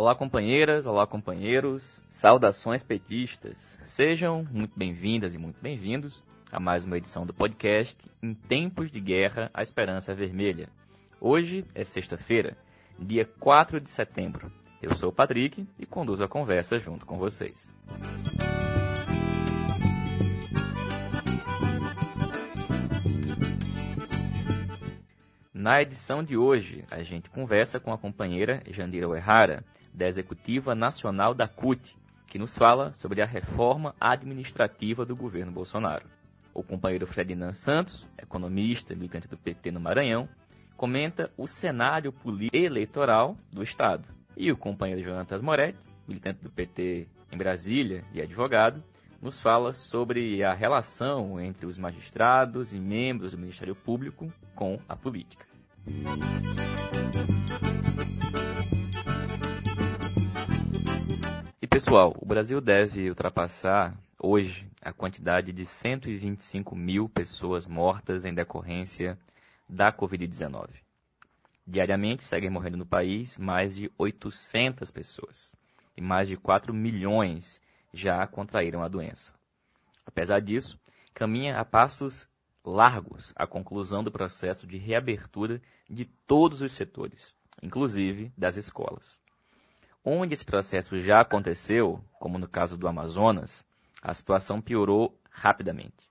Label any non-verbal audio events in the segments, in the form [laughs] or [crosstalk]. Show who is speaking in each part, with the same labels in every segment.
Speaker 1: Olá, companheiras, olá, companheiros, saudações petistas. Sejam muito bem-vindas e muito bem-vindos a mais uma edição do podcast Em Tempos de Guerra, a Esperança Vermelha. Hoje é sexta-feira, dia 4 de setembro. Eu sou o Patrick e conduzo a conversa junto com vocês. Na edição de hoje, a gente conversa com a companheira Jandira Uerrara, da Executiva Nacional da CUT, que nos fala sobre a reforma administrativa do governo Bolsonaro. O companheiro Ferdinand Santos, economista, militante do PT no Maranhão, comenta o cenário eleitoral do Estado. E o companheiro Jonatas Moretti, militante do PT em Brasília e advogado, nos fala sobre a relação entre os magistrados e membros do Ministério Público com a política. Pessoal, o Brasil deve ultrapassar hoje a quantidade de 125 mil pessoas mortas em decorrência da Covid-19. Diariamente seguem morrendo no país mais de 800 pessoas e mais de 4 milhões já contraíram a doença. Apesar disso, caminha a passos largos a conclusão do processo de reabertura de todos os setores, inclusive das escolas. Onde esse processo já aconteceu, como no caso do Amazonas, a situação piorou rapidamente.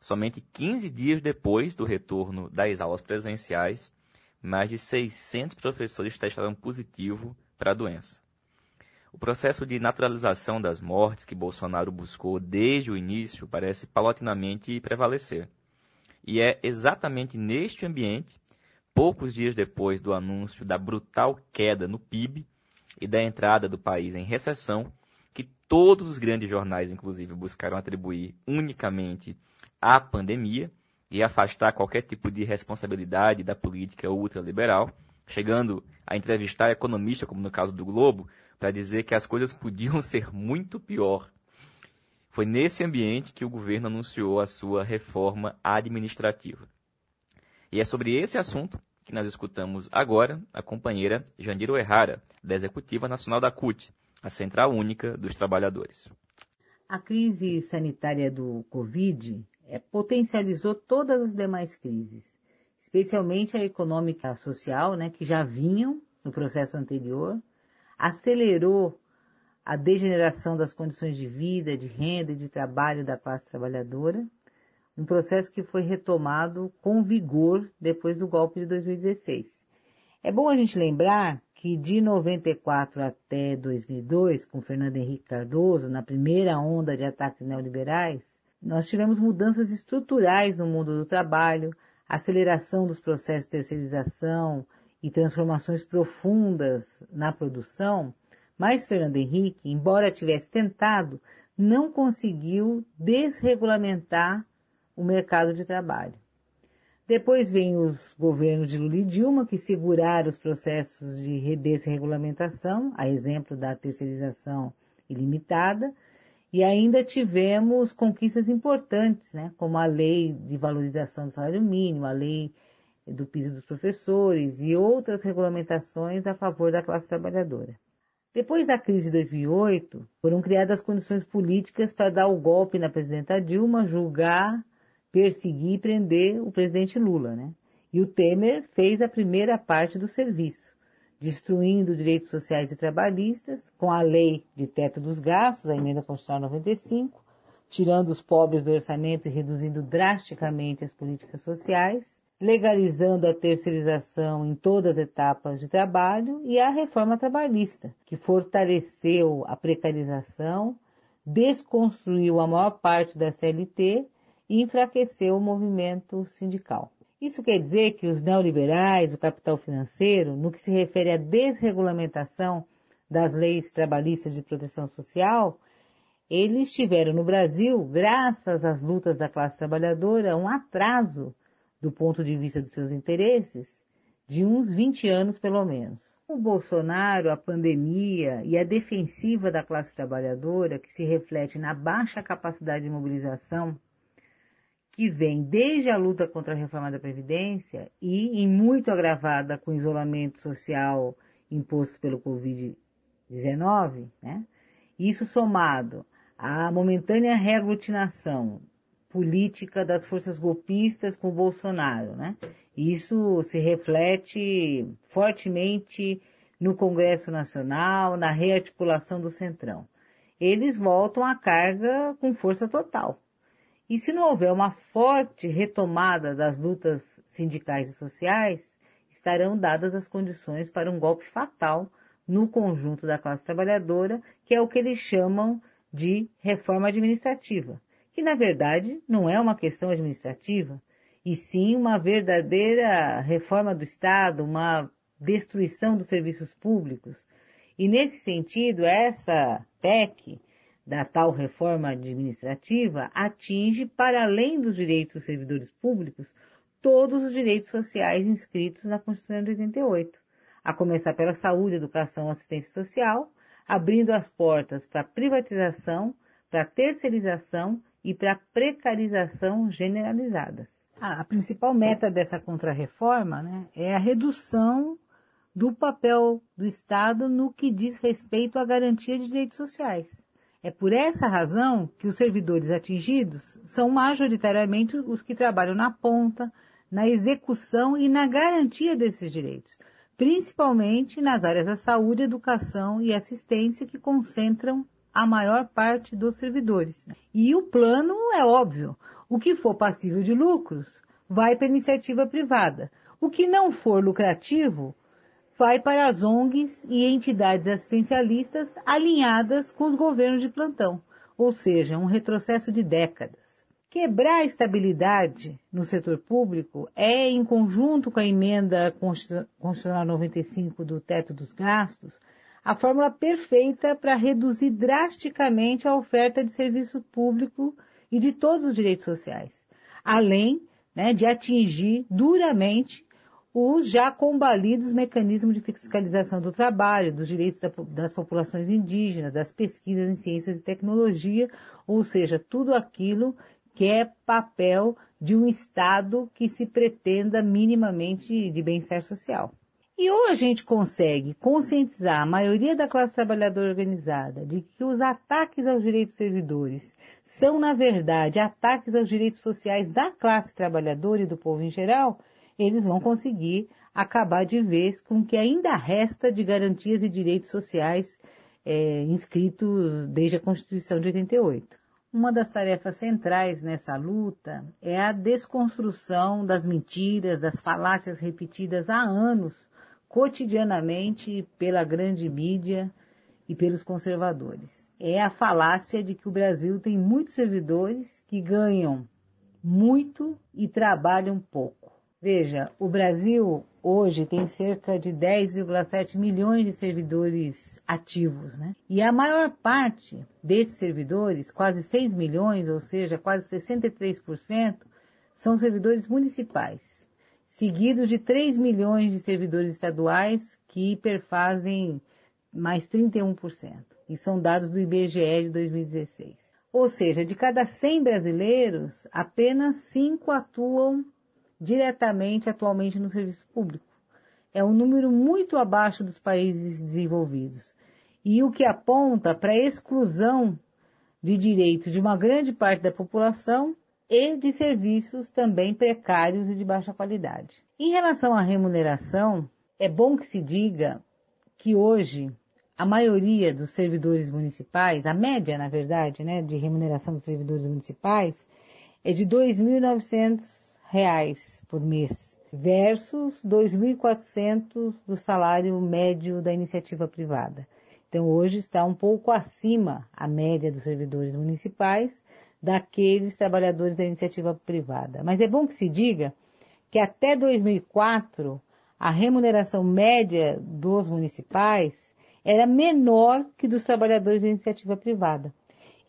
Speaker 1: Somente 15 dias depois do retorno das aulas presenciais, mais de 600 professores testaram positivo para a doença. O processo de naturalização das mortes que Bolsonaro buscou desde o início parece paulatinamente prevalecer. E é exatamente neste ambiente, poucos dias depois do anúncio da brutal queda no PIB e da entrada do país em recessão, que todos os grandes jornais, inclusive, buscaram atribuir unicamente à pandemia e afastar qualquer tipo de responsabilidade da política ultraliberal, chegando a entrevistar economistas, como no caso do Globo, para dizer que as coisas podiam [laughs] ser muito pior foi nesse ambiente que o governo anunciou a sua reforma administrativa. E é sobre esse assunto que nós escutamos agora a companheira Jandira Errara, da Executiva Nacional da CUT, a Central Única dos Trabalhadores.
Speaker 2: A crise sanitária do Covid é, potencializou todas as demais crises, especialmente a econômica e social, né, que já vinham no processo anterior, acelerou a degeneração das condições de vida, de renda e de trabalho da classe trabalhadora, um processo que foi retomado com vigor depois do golpe de 2016. É bom a gente lembrar que de 94 até 2002, com Fernando Henrique Cardoso, na primeira onda de ataques neoliberais, nós tivemos mudanças estruturais no mundo do trabalho, aceleração dos processos de terceirização e transformações profundas na produção, mas Fernando Henrique, embora tivesse tentado, não conseguiu desregulamentar o mercado de trabalho. Depois vem os governos de Lula e Dilma, que seguraram os processos de desregulamentação, a exemplo da terceirização ilimitada, e ainda tivemos conquistas importantes, né, como a lei de valorização do salário mínimo, a lei do piso dos professores e outras regulamentações a favor da classe trabalhadora. Depois da crise de 2008, foram criadas condições políticas para dar o golpe na presidenta Dilma, julgar, perseguir e prender o presidente Lula, né? E o Temer fez a primeira parte do serviço, destruindo direitos sociais e trabalhistas, com a lei de teto dos gastos, a emenda constitucional 95, tirando os pobres do orçamento e reduzindo drasticamente as políticas sociais, legalizando a terceirização em todas as etapas de trabalho e a reforma trabalhista, que fortaleceu a precarização, desconstruiu a maior parte da CLT e enfraqueceu o movimento sindical. Isso quer dizer que os neoliberais, o capital financeiro, no que se refere à desregulamentação das leis trabalhistas de proteção social, eles tiveram no Brasil, graças às lutas da classe trabalhadora, um atraso do ponto de vista dos seus interesses, de uns 20 anos pelo menos. O Bolsonaro, a pandemia e a defensiva da classe trabalhadora, que se reflete na baixa capacidade de mobilização, que vem desde a luta contra a reforma da Previdência e, em muito agravada com o isolamento social imposto pelo Covid Covid-19, né? Isso somado à momentânea reaglutinação política das forças golpistas com o Bolsonaro, né? Isso se reflete fortemente no Congresso Nacional, na rearticulação do Centrão. Eles voltam à carga com força total. E se não houver uma forte retomada das lutas sindicais e sociais, estarão dadas as condições para um golpe fatal no conjunto da classe trabalhadora, que é o que eles chamam de reforma administrativa, que na verdade não é uma questão administrativa, e sim uma verdadeira reforma do Estado, uma destruição dos serviços públicos. E nesse sentido, essa PEC, da tal reforma administrativa, atinge, para além dos direitos dos servidores públicos, todos os direitos sociais inscritos na Constituição de 88, a começar pela saúde, educação, assistência social, abrindo as portas para privatização, para terceirização e para precarização generalizadas. A principal meta dessa contrarreforma né, é a redução do papel do Estado no que diz respeito à garantia de direitos sociais. É por essa razão que os servidores atingidos são majoritariamente os que trabalham na ponta, na execução e na garantia desses direitos, principalmente nas áreas da saúde, educação e assistência que concentram a maior parte dos servidores. E o plano é óbvio. O que for passível de lucros vai para a iniciativa privada. O que não for lucrativo vai para as ONGs e entidades assistencialistas alinhadas com os governos de plantão, ou seja, um retrocesso de décadas. Quebrar a estabilidade no setor público é, em conjunto com a emenda constitucional 95 do teto dos gastos, a fórmula perfeita para reduzir drasticamente a oferta de serviço público e de todos os direitos sociais, além né, de atingir duramente os já combalidos mecanismos de fiscalização do trabalho, dos direitos das populações indígenas, das pesquisas em ciências e tecnologia, ou seja, tudo aquilo que é papel de um Estado que se pretenda minimamente de bem-estar social. E ou a gente consegue conscientizar a maioria da classe trabalhadora organizada de que os ataques aos direitos servidores são, na verdade, ataques aos direitos sociais da classe trabalhadora e do povo em geral, eles vão conseguir acabar de vez com o que ainda resta de garantias e direitos sociais é, inscritos desde a Constituição de 88. Uma das tarefas centrais nessa luta é a desconstrução das mentiras, das falácias repetidas há anos, cotidianamente pela grande mídia e pelos conservadores. É a falácia de que o Brasil tem muitos servidores que ganham muito e trabalham pouco. Veja, o Brasil hoje tem cerca de 10,7 milhões de servidores ativos, né? E a maior parte desses servidores, quase 6 milhões, ou seja, quase 63%, são servidores municipais, seguidos de 3 milhões de servidores estaduais que perfazem mais 31%. E são dados do IBGE de 2016. Ou seja, de cada 100 brasileiros, apenas 5 atuam diretamente atualmente no serviço público. É um número muito abaixo dos países desenvolvidos. E o que aponta para a exclusão de direitos de uma grande parte da população e de serviços também precários e de baixa qualidade. Em relação à remuneração, é bom que se diga que hoje a maioria dos servidores municipais, a média, na verdade, né, de remuneração dos servidores municipais, é de 2.900 reais por mês versus 2.400 do salário médio da iniciativa privada. Então hoje está um pouco acima a média dos servidores municipais daqueles trabalhadores da iniciativa privada. Mas é bom que se diga que até 2004 a remuneração média dos municipais era menor que dos trabalhadores da iniciativa privada.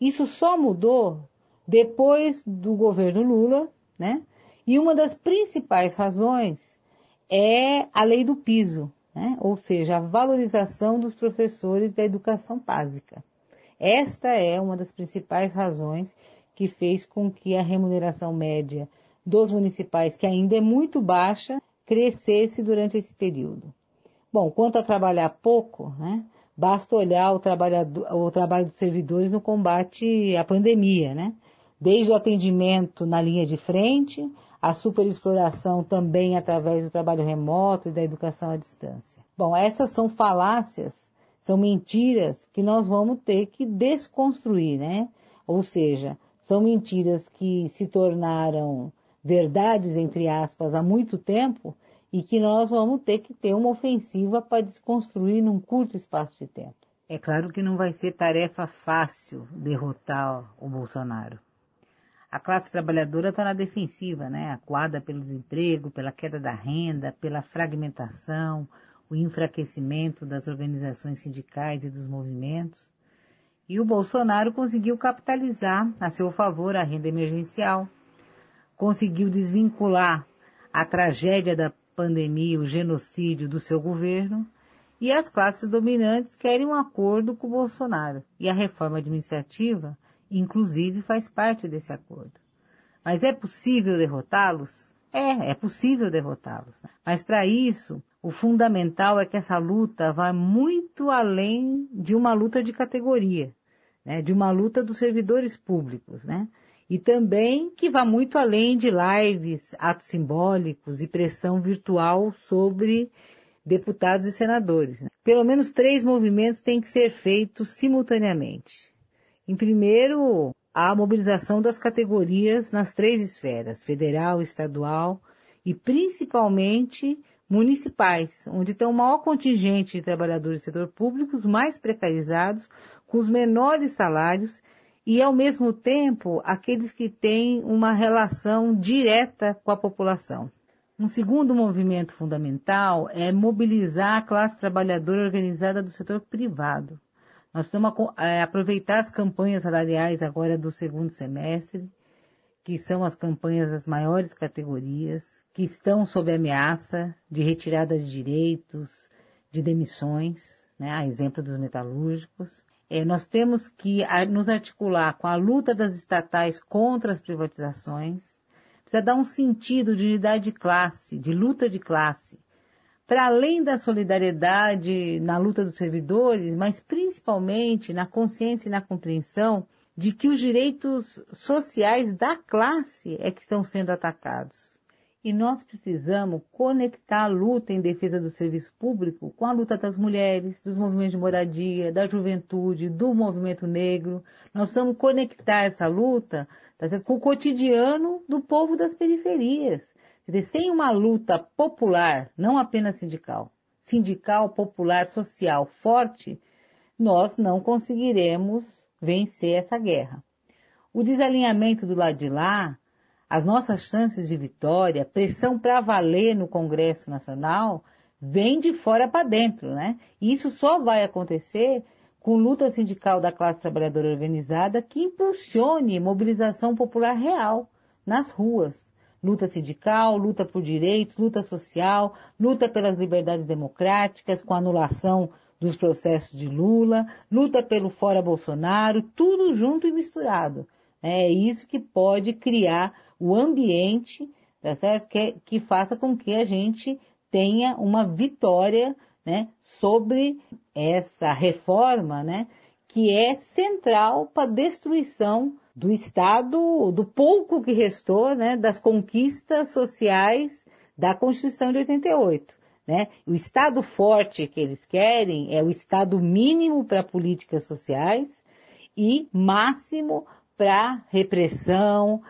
Speaker 2: Isso só mudou depois do governo Lula, né? E uma das principais razões é a lei do piso, né? ou seja, a valorização dos professores da educação básica. Esta é uma das principais razões que fez com que a remuneração média dos municipais, que ainda é muito baixa, crescesse durante esse período. Bom, quanto a trabalhar pouco, né? basta olhar o, o trabalho dos servidores no combate à pandemia, né? Desde o atendimento na linha de frente, a superexploração também através do trabalho remoto e da educação à distância. Bom, essas são falácias, são mentiras que nós vamos ter que desconstruir, né? Ou seja, são mentiras que se tornaram verdades, entre aspas, há muito tempo e que nós vamos ter que ter uma ofensiva para desconstruir num curto espaço de tempo. É claro que não vai ser tarefa fácil derrotar o Bolsonaro. A classe trabalhadora está na defensiva, né? Acuada pelo desemprego, pela queda da renda, pela fragmentação, o enfraquecimento das organizações sindicais e dos movimentos. E o Bolsonaro conseguiu capitalizar a seu favor a renda emergencial, conseguiu desvincular a tragédia da pandemia, o genocídio do seu governo, e as classes dominantes querem um acordo com o Bolsonaro. E a reforma administrativa, inclusive, faz parte desse acordo. Mas é possível derrotá-los? É, é possível derrotá-los. Mas para isso, o fundamental é que essa luta vá muito além de uma luta de categoria, né? de uma luta dos servidores públicos, né? E também que vá muito além de lives, atos simbólicos e pressão virtual sobre deputados e senadores. Né? Pelo menos três movimentos têm que ser feitos simultaneamente. Em primeiro, a mobilização das categorias nas três esferas, federal, estadual e principalmente municipais, onde tem o maior contingente de trabalhadores do setor público, os mais precarizados, com os menores salários e, ao mesmo tempo, aqueles que têm uma relação direta com a população. Um segundo movimento fundamental é mobilizar a classe trabalhadora organizada do setor privado. Nós precisamos é, aproveitar as campanhas salariais agora do segundo semestre, que são as campanhas das maiores categorias, que estão sob ameaça de retirada de direitos, de demissões, né, a exemplo dos metalúrgicos. É, nós temos que nos articular com a luta das estatais contra as privatizações, precisa dar um sentido de unidade de classe, de luta de classe, para além da solidariedade na luta dos servidores, mas principalmente na consciência e na compreensão de que os direitos sociais da classe é que estão sendo atacados. E nós precisamos conectar a luta em defesa do serviço público com a luta das mulheres, dos movimentos de moradia, da juventude, do movimento negro. Nós precisamos conectar essa luta tá com o cotidiano do povo das periferias. Quer dizer, sem uma luta popular, não apenas sindical, sindical, popular, social forte, nós não conseguiremos vencer essa guerra. O desalinhamento do lado de lá as nossas chances de vitória, pressão para valer no Congresso Nacional, vem de fora para dentro, né? E isso só vai acontecer com luta sindical da classe trabalhadora organizada que impulsione mobilização popular real nas ruas. Luta sindical, luta por direitos, luta social, luta pelas liberdades democráticas, com anulação dos processos de Lula, luta pelo fora Bolsonaro, tudo junto e misturado. É isso que pode criar o ambiente, tá certo? Que, que faça com que a gente tenha uma vitória, né, sobre essa reforma, né, que é central para a destruição do Estado, do pouco que restou, né, das conquistas sociais da Constituição de 88. Né? O Estado forte que eles querem é o Estado mínimo para políticas sociais e máximo para repressão,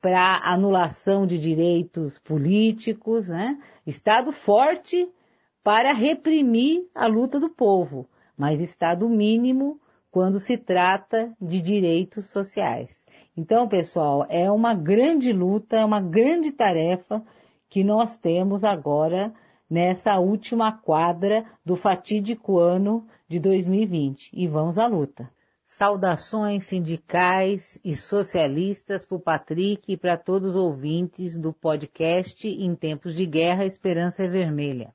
Speaker 2: para anulação de direitos políticos, né? Estado forte para reprimir a luta do povo, mas Estado mínimo quando se trata de direitos sociais. Então, pessoal, é uma grande luta, é uma grande tarefa que nós temos agora nessa última quadra do fatídico ano de 2020. E vamos à luta. Saudações sindicais e socialistas para o Patrick e para todos os ouvintes do podcast Em Tempos de Guerra, Esperança é Vermelha.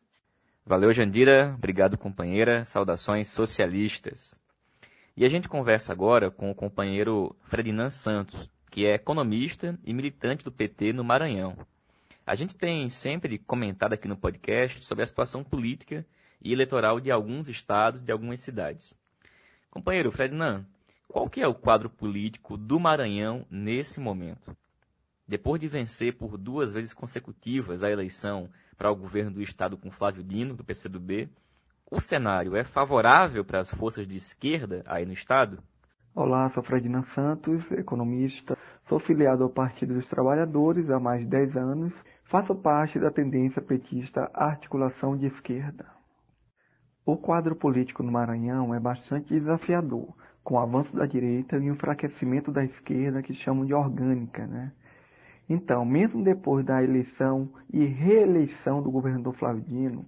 Speaker 1: Valeu, Jandira. Obrigado, companheira. Saudações socialistas. E a gente conversa agora com o companheiro Ferdinand Santos, que é economista e militante do PT no Maranhão. A gente tem sempre comentado aqui no podcast sobre a situação política e eleitoral de alguns estados, de algumas cidades. Companheiro Ferdinand, qual que é o quadro político do Maranhão nesse momento? Depois de vencer por duas vezes consecutivas a eleição para o governo do estado com Flávio Dino, do PCdoB, o cenário é favorável para as forças de esquerda aí no estado?
Speaker 3: Olá, sou Ferdinand Santos, economista. Sou filiado ao Partido dos Trabalhadores há mais de 10 anos. Faço parte da tendência petista Articulação de Esquerda. O quadro político no Maranhão é bastante desafiador, com o avanço da direita e o enfraquecimento da esquerda que chamam de orgânica, né? Então, mesmo depois da eleição e reeleição do governador Flávio Dino,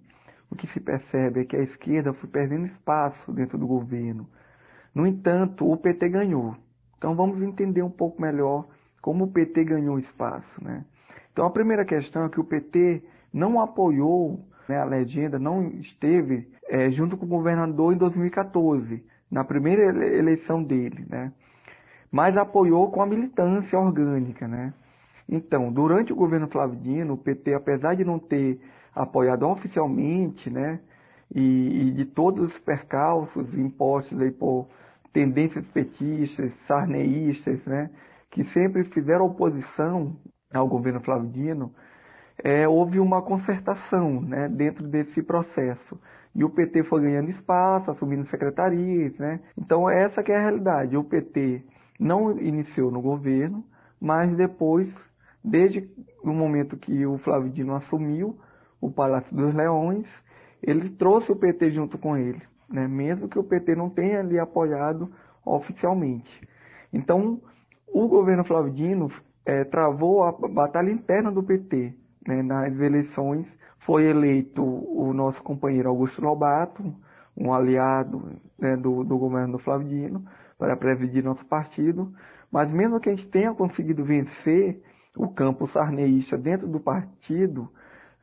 Speaker 3: o que se percebe é que a esquerda foi perdendo espaço dentro do governo. No entanto, o PT ganhou. Então vamos entender um pouco melhor como o PT ganhou espaço. Né? Então a primeira questão é que o PT não apoiou né, a legenda, não esteve é, junto com o governador em 2014, na primeira eleição dele, né? mas apoiou com a militância orgânica. Né? Então, durante o governo Flávio Dino, o PT, apesar de não ter apoiado oficialmente, né, e, e de todos os percalços impostos aí por tendências petistas, sarneístas, né, que sempre fizeram oposição ao governo Flávio Dino, é, houve uma concertação né, dentro desse processo. E o PT foi ganhando espaço, assumindo secretarias. Né? Então, essa que é a realidade. O PT não iniciou no governo, mas depois, desde o momento que o Flávio Dino assumiu o Palácio dos Leões, ele trouxe o PT junto com ele né? mesmo que o PT não tenha ali apoiado oficialmente. Então, o governo Flávio Dino é, travou a batalha interna do PT. Né? Nas eleições foi eleito o nosso companheiro Augusto Lobato, um aliado né, do, do governo do Flávio Dino, para presidir nosso partido. Mas mesmo que a gente tenha conseguido vencer o campo sarneísta dentro do partido,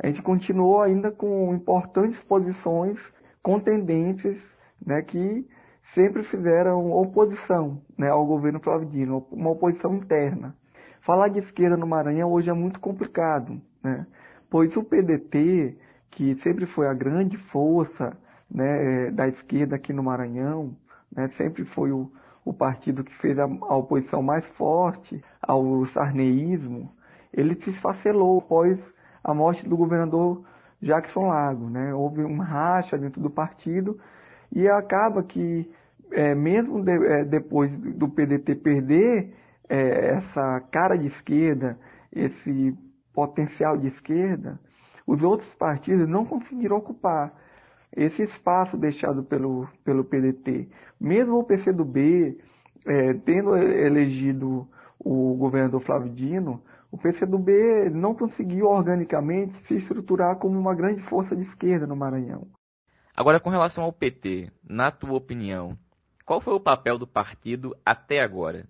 Speaker 3: a gente continuou ainda com importantes posições contendentes né, que sempre fizeram oposição né, ao governo Flávio Dino, uma oposição interna. Falar de esquerda no Maranhão hoje é muito complicado, né, pois o PDT, que sempre foi a grande força né, da esquerda aqui no Maranhão, né, sempre foi o, o partido que fez a, a, oposição mais forte ao sarneísmo, ele se esfacelou após a morte do governador Jackson Lago. Né? Houve um racha dentro do partido e acaba que, é, mesmo de, é, depois do PDT perder é, essa cara de esquerda, esse potencial de esquerda, os outros partidos não conseguiram ocupar esse espaço deixado pelo, pelo PDT. Mesmo o PCdoB, é, tendo elegido o governador Flávio Dino, o PCdoB não conseguiu organicamente se estruturar como uma grande força de esquerda no Maranhão.
Speaker 1: Agora, com relação ao PT, na tua opinião, qual foi o papel do partido até agora?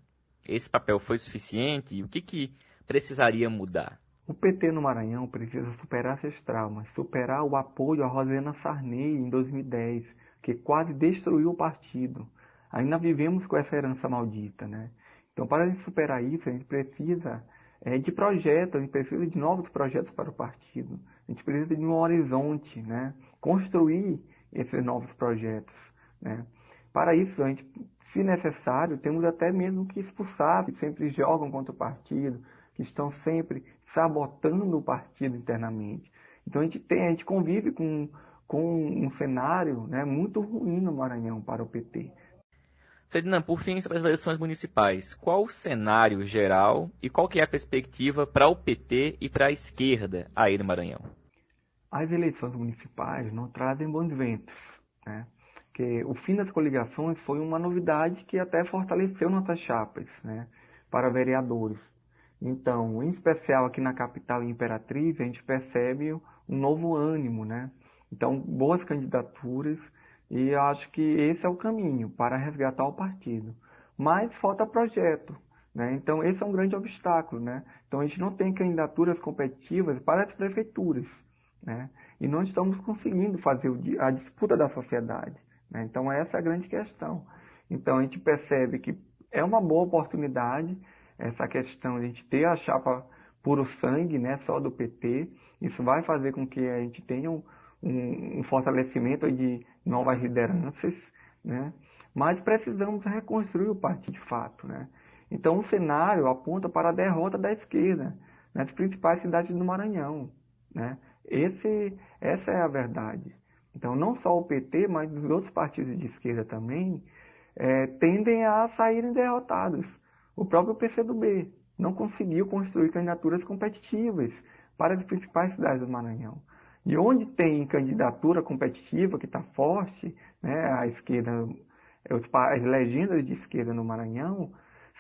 Speaker 1: Esse papel foi suficiente e o que, que precisaria mudar?
Speaker 3: O PT no Maranhão precisa superar esses traumas, superar o apoio a Rosena Sarney em 2010, que quase destruiu o partido. Ainda vivemos com essa herança maldita, né? Então, para superar isso, a gente precisa é, de projetos, a gente precisa de novos projetos para o partido. A gente precisa de um horizonte, né? Construir esses novos projetos, né? Para isso, a gente, se necessário, temos até mesmo que expulsar, que sempre jogam contra o partido, que estão sempre sabotando o partido internamente. Então a gente tem, a gente convive com, com um cenário né, muito ruim no Maranhão para o PT.
Speaker 1: Ferdinand, por fim, sobre as eleições municipais, qual o cenário geral e qual que é a perspectiva para o PT e para a esquerda aí no Maranhão?
Speaker 3: As eleições municipais não trazem bons ventos, né? Que o fim das coligações foi uma novidade que até fortaleceu nossas chapas, né? Para vereadores. Então, em especial aqui na capital Imperatriz, a gente percebe um novo ânimo, né? Então, boas candidaturas e acho que esse é o caminho para resgatar o partido. Mas falta projeto. Né? Então, esse é um grande obstáculo. Né? Então, a gente não tem candidaturas competitivas para as prefeituras. Né? E não estamos conseguindo fazer a disputa da sociedade. Né? Então, essa é a grande questão. Então, a gente percebe que é uma boa oportunidade essa questão de a gente ter a chapa puro sangue, né, só do PT. Isso vai fazer com que a gente tenha um, um fortalecimento de novas lideranças, né? mas precisamos reconstruir o partido de fato. Né? Então o cenário aponta para a derrota da esquerda nas principais cidades do Maranhão. Né? Esse, essa é a verdade. Então não só o PT, mas os outros partidos de esquerda também é, tendem a saírem derrotados. O próprio PCdoB não conseguiu construir candidaturas competitivas para as principais cidades do Maranhão. E onde tem candidatura competitiva que está forte, né, a esquerda, as legendas de esquerda no Maranhão,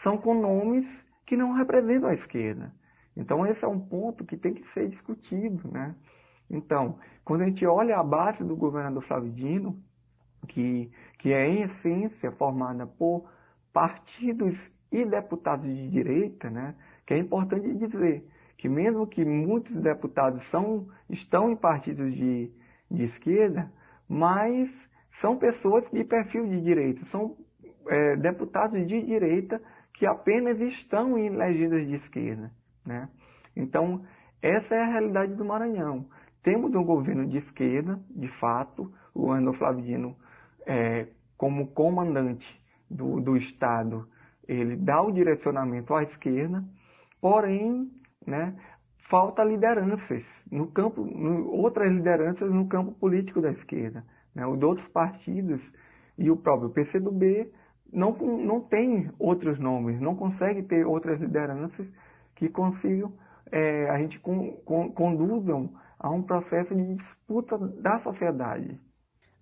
Speaker 3: são com nomes que não representam a esquerda. Então esse é um ponto que tem que ser discutido. Né? Então, quando a gente olha a base do governador Flávio Dino, que, que é em essência formada por partidos e deputados de direita, né, que é importante dizer que mesmo que muitos deputados são, estão em partidos de, de esquerda, mas são pessoas de perfil de direita, são é, deputados de direita que apenas estão em legendas de esquerda. Né? Então, essa é a realidade do Maranhão. Temos um governo de esquerda, de fato, o André Flávio Dino, é, como comandante do, do Estado, ele dá o direcionamento à esquerda, porém, né, falta lideranças no campo, no, outras lideranças no campo político da esquerda. Né, os outros partidos e o próprio PCdoB não, não tem outros nomes, não consegue ter outras lideranças que consigam, é, a gente con, con, conduzam a um processo de disputa da sociedade.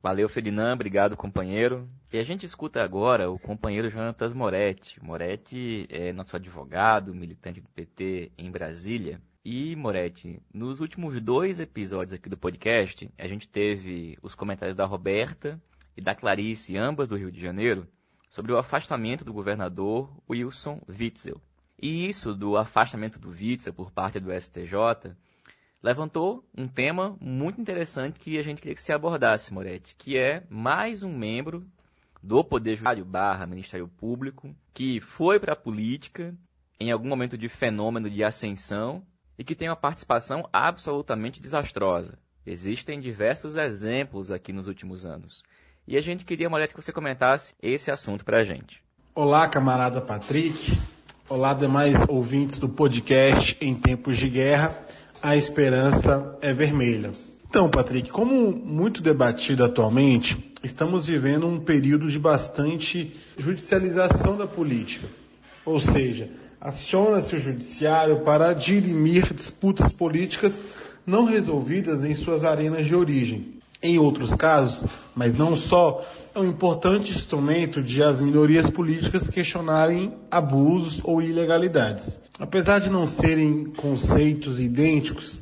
Speaker 1: Valeu, Ferdinand. Obrigado, companheiro. E a gente escuta agora o companheiro Jonatas Moretti. Moretti é nosso advogado, militante do PT em Brasília. E, Moretti, nos últimos dois episódios aqui do podcast, a gente teve os comentários da Roberta e da Clarice, ambas do Rio de Janeiro, sobre o afastamento do governador Wilson Witzel. E isso do afastamento do Witzel por parte do STJ levantou um tema muito interessante que a gente queria que se abordasse, Moretti, que é mais um membro do Poder Judiciário barra Ministério Público que foi para a política em algum momento de fenômeno de ascensão e que tem uma participação absolutamente desastrosa. Existem diversos exemplos aqui nos últimos anos. E a gente queria, Moretti, que você comentasse esse assunto para a gente.
Speaker 4: Olá, camarada Patrick. Olá, demais ouvintes do podcast Em Tempos de Guerra a esperança é vermelha. Então, Patrick, como muito debatido atualmente, estamos vivendo um período de bastante judicialização da política. Ou seja, aciona-se o judiciário para dirimir disputas políticas não resolvidas em suas arenas de origem. Em outros casos, mas não só, é um importante instrumento de as minorias políticas questionarem abusos ou ilegalidades. Apesar de não serem conceitos idênticos,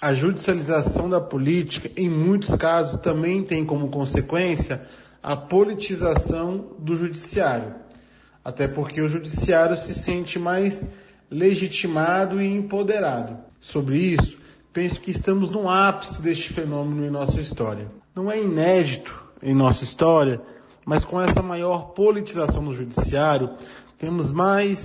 Speaker 4: a judicialização da política, em muitos casos, também tem como consequência a politização do judiciário. Até porque o judiciário se sente mais legitimado e empoderado. Sobre isso, penso que estamos no ápice deste fenômeno em nossa história. Não é inédito em nossa história, mas com essa maior politização do judiciário, temos mais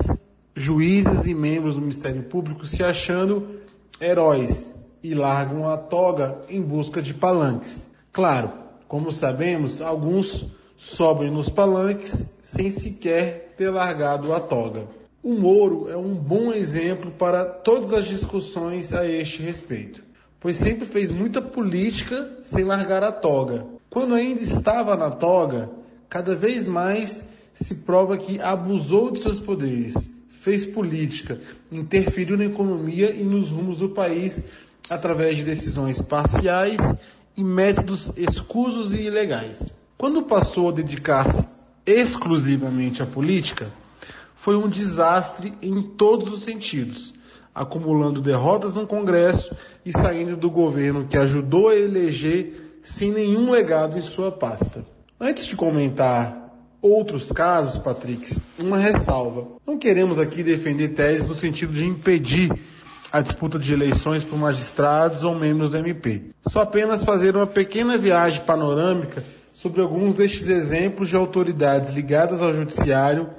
Speaker 4: juízes e membros do Ministério Público se achando heróis e largam a toga em busca de palanques. Claro, como sabemos, alguns sobem nos palanques sem sequer ter largado a toga. O Moro é um bom exemplo para todas as discussões a este respeito, pois sempre fez muita política sem largar a toga. Quando ainda estava na toga, cada vez mais se prova que abusou de seus poderes fez política, interferiu na economia e nos rumos do país através de decisões parciais e métodos escusos e ilegais. Quando passou a dedicar-se exclusivamente à política, foi um desastre em todos os sentidos, acumulando derrotas no Congresso e saindo do governo que ajudou a eleger sem nenhum legado em sua pasta. Antes de comentar outros casos, Patrick, uma ressalva. Não queremos aqui defender teses no sentido de impedir a disputa de eleições por magistrados ou membros do MP. Só apenas fazer uma pequena viagem panorâmica sobre alguns destes exemplos de autoridades ligadas ao judiciário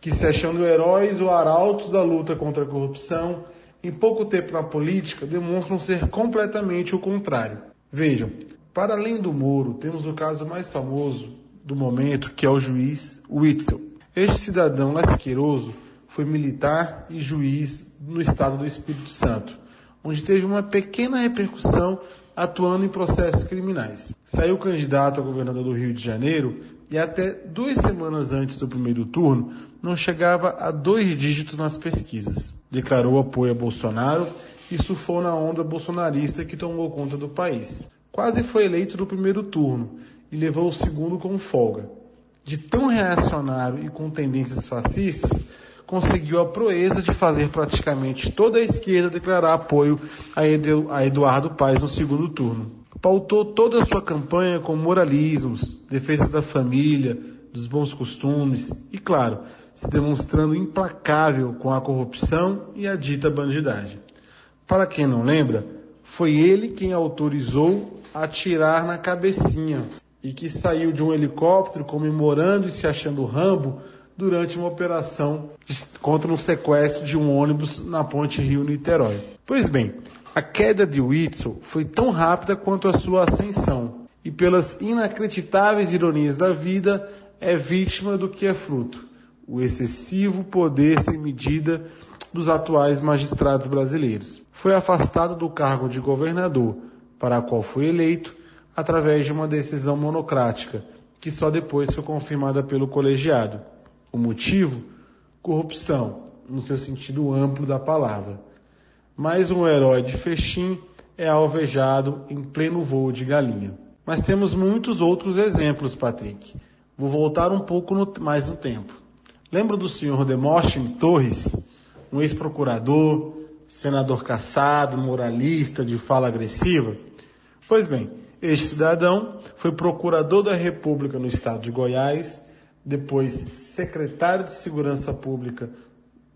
Speaker 4: que, se achando heróis ou arautos da luta contra a corrupção, em pouco tempo na política demonstram ser completamente o contrário. Vejam, Para além do Moro, temos o caso mais famoso do momento, que é o juiz Witzel. Este cidadão lasqueiroso foi militar e juiz no estado do Espírito Santo, onde teve uma pequena repercussão atuando em processos criminais. Saiu candidato a governador do Rio de Janeiro e até duas semanas antes do primeiro turno não chegava a dois dígitos nas pesquisas. Declarou apoio a Bolsonaro e surfou na onda bolsonarista que tomou conta do país. Quase foi eleito no primeiro turno e levou o segundo com folga. De tão reacionário e com tendências fascistas, conseguiu a proeza de fazer praticamente toda a esquerda declarar apoio a Eduardo Paes no segundo turno. Pautou toda a sua campanha com moralismos, defesas da família, dos bons costumes e, claro, se demonstrando implacável com a corrupção e a dita bandidagem. Para quem não lembra, foi ele quem autorizou atirar na cabecinha e que saiu de um helicóptero comemorando e se achando Rambo durante uma operação contra um sequestro de um ônibus na ponte Rio-Niterói. Pois bem, a queda de Whitson foi tão rápida quanto a sua ascensão, e pelas inacreditáveis ironias da vida, é vítima do que é fruto, o excessivo poder sem medida dos atuais magistrados brasileiros. Foi afastado do cargo de governador, para a qual foi eleito, através de uma decisão monocrática, que só depois foi confirmada pelo colegiado. O motivo? Corrupção, no seu sentido amplo da palavra. Mais um herói de fechim é alvejado em pleno voo de galinha. Mas temos muitos outros exemplos, Patrick. Vou voltar um pouco no, mais no tempo. Lembra do senhor Demóstenes Torres, um ex-procurador, senador caçado, moralista, de fala agressiva? Pois bem, este cidadão foi procurador da República no estado de Goiás depois secretário de Segurança Pública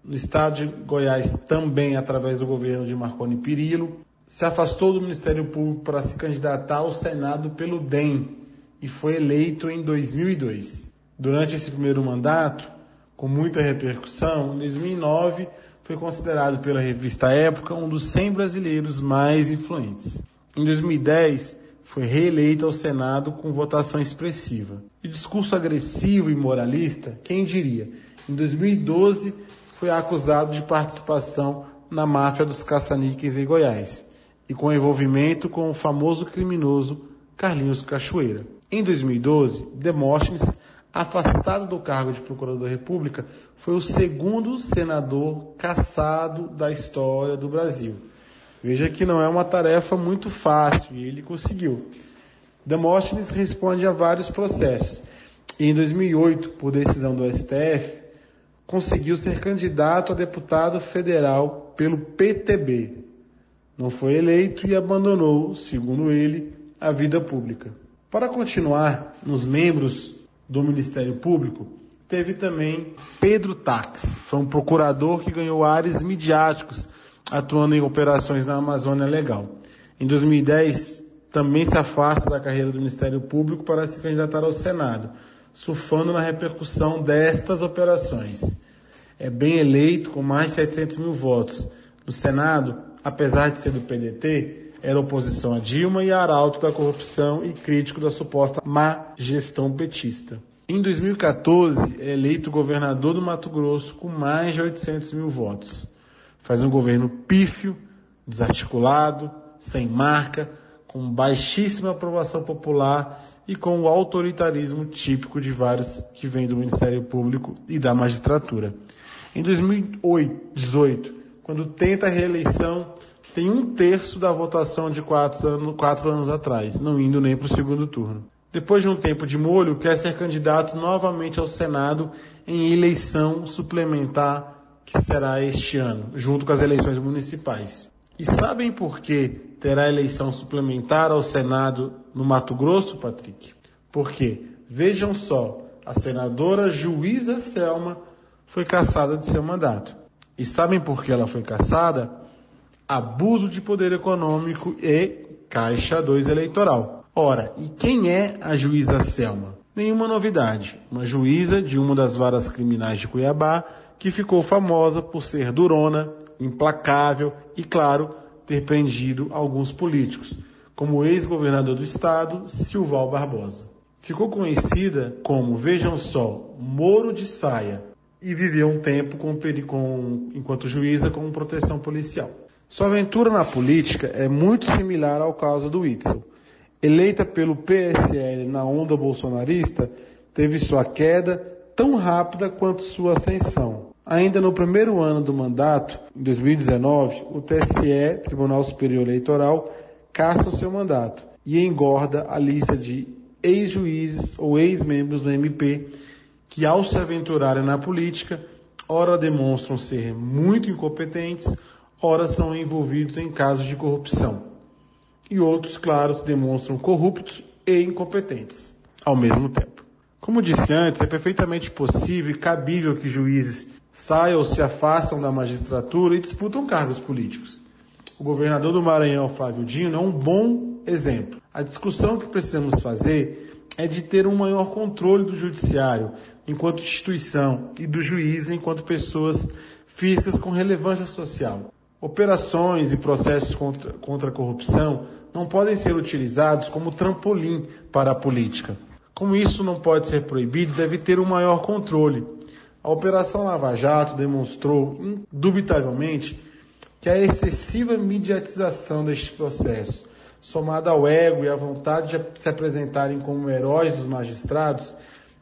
Speaker 4: no estado de Goiás, também através do governo de Marconi Perillo, se afastou do Ministério Público para se candidatar ao Senado pelo DEM e foi eleito em 2002. Durante esse primeiro mandato, com muita repercussão, em 2009 foi considerado pela revista Época um dos 100 brasileiros mais influentes. Em 2010, foi reeleito ao Senado com votação expressiva. De discurso agressivo e moralista, quem diria? Em 2012, foi acusado de participação na máfia dos caça-níqueis em Goiás e com envolvimento com o famoso criminoso Carlinhos Cachoeira. Em 2012, Demóstenes, afastado do cargo de Procurador da República, foi o segundo senador caçado da história do Brasil Veja que não é uma tarefa muito fácil e ele conseguiu. Demóstenes responde a vários processos. E em 2008, por decisão do STF, conseguiu ser candidato a deputado federal pelo PTB. Não foi eleito e abandonou, segundo ele, a vida pública. Para continuar nos membros do Ministério Público, teve também Pedro Tax, foi um procurador que ganhou ares midiáticos atuando em operações na Amazônia Legal. Em 2010, também se afasta da carreira do Ministério Público para se candidatar ao Senado, surfando na repercussão destas operações. É bem eleito com mais de 700 mil votos. No Senado, apesar de ser do PDT, era oposição a Dilma e arauto da corrupção e crítico da suposta má gestão petista. Em 2014, é eleito governador do Mato Grosso com mais de 800 mil votos. Faz um governo pífio, desarticulado, sem marca, com baixíssima aprovação popular e com o autoritarismo típico de vários que vêm do Ministério Público e da magistratura. Em 2018, quando tenta a reeleição, tem um terço da votação de quatro anos, quatro anos atrás, não indo nem para o segundo turno. Depois de um tempo de molho, quer ser candidato novamente ao Senado em eleição suplementar que será este ano, junto com as eleições municipais. E sabem por que terá eleição suplementar ao Senado no Mato Grosso, Patrick? Porque, vejam só, a senadora juíza Selma foi cassada de seu mandato. E sabem por que ela foi cassada? Abuso de poder econômico e Caixa 2 eleitoral. Ora, e quem é a juíza Selma? Nenhuma novidade. Uma juíza de uma das varas criminais de Cuiabá que ficou famosa por ser durona, implacável e, claro, ter prendido alguns políticos, como ex-governador do estado, Silval Barbosa. Ficou conhecida como, vejam só, Moro de Saia, e viveu um tempo com, com, enquanto juíza com proteção policial. Sua aventura na política é muito similar ao caso do Itzel. Eleita pelo PSL na onda bolsonarista, teve sua queda tão rápida quanto sua ascensão. Ainda no primeiro ano do mandato, em 2019, o TSE, Tribunal Superior Eleitoral, caça o seu mandato e engorda a lista de ex-juízes ou ex-membros do MP que, ao se aventurarem na política, ora demonstram ser muito incompetentes, ora são envolvidos em casos de corrupção. E outros, claro, se demonstram corruptos e incompetentes ao mesmo tempo. Como disse antes, é perfeitamente possível e cabível que juízes saiam ou se afastam da magistratura e disputam cargos políticos. O governador do Maranhão, Flávio Dino, é um bom exemplo. A discussão que precisamos fazer é de ter um maior controle do judiciário enquanto instituição e do juiz enquanto pessoas físicas com relevância social. Operações e processos contra, contra a corrupção não podem ser utilizados como trampolim para a política. Como isso não pode ser proibido, deve ter um maior controle. A Operação Lava Jato demonstrou, indubitavelmente, que a excessiva mediatização deste processo, somada ao ego e à vontade de se apresentarem como heróis dos magistrados,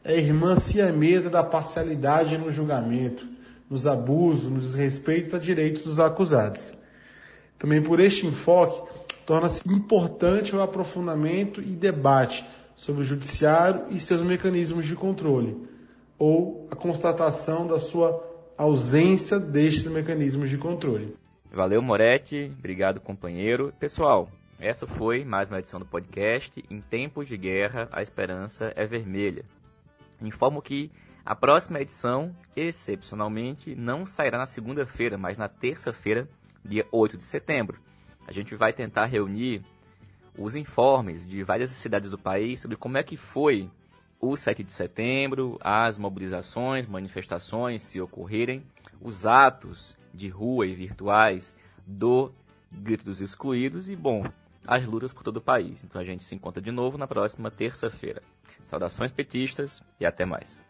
Speaker 4: é irmã siamesa da parcialidade no julgamento, nos abusos, nos desrespeitos a direitos dos acusados. Também por este enfoque, torna-se importante o aprofundamento e debate sobre o judiciário e seus mecanismos de controle ou a constatação da sua ausência destes mecanismos de controle.
Speaker 1: Valeu, Moretti. Obrigado, companheiro. Pessoal, essa foi mais uma edição do podcast. Em tempos de guerra, a esperança é vermelha. Informo que a próxima edição, excepcionalmente, não sairá na segunda-feira, mas na terça-feira, dia 8 de setembro. A gente vai tentar reunir os informes de várias cidades do país sobre como é que foi o 7 de setembro, as mobilizações, manifestações, se ocorrerem, os atos de rua e virtuais do Grito dos Excluídos e, bom, as lutas por todo o país. Então a gente se encontra de novo na próxima terça-feira. Saudações petistas e até mais.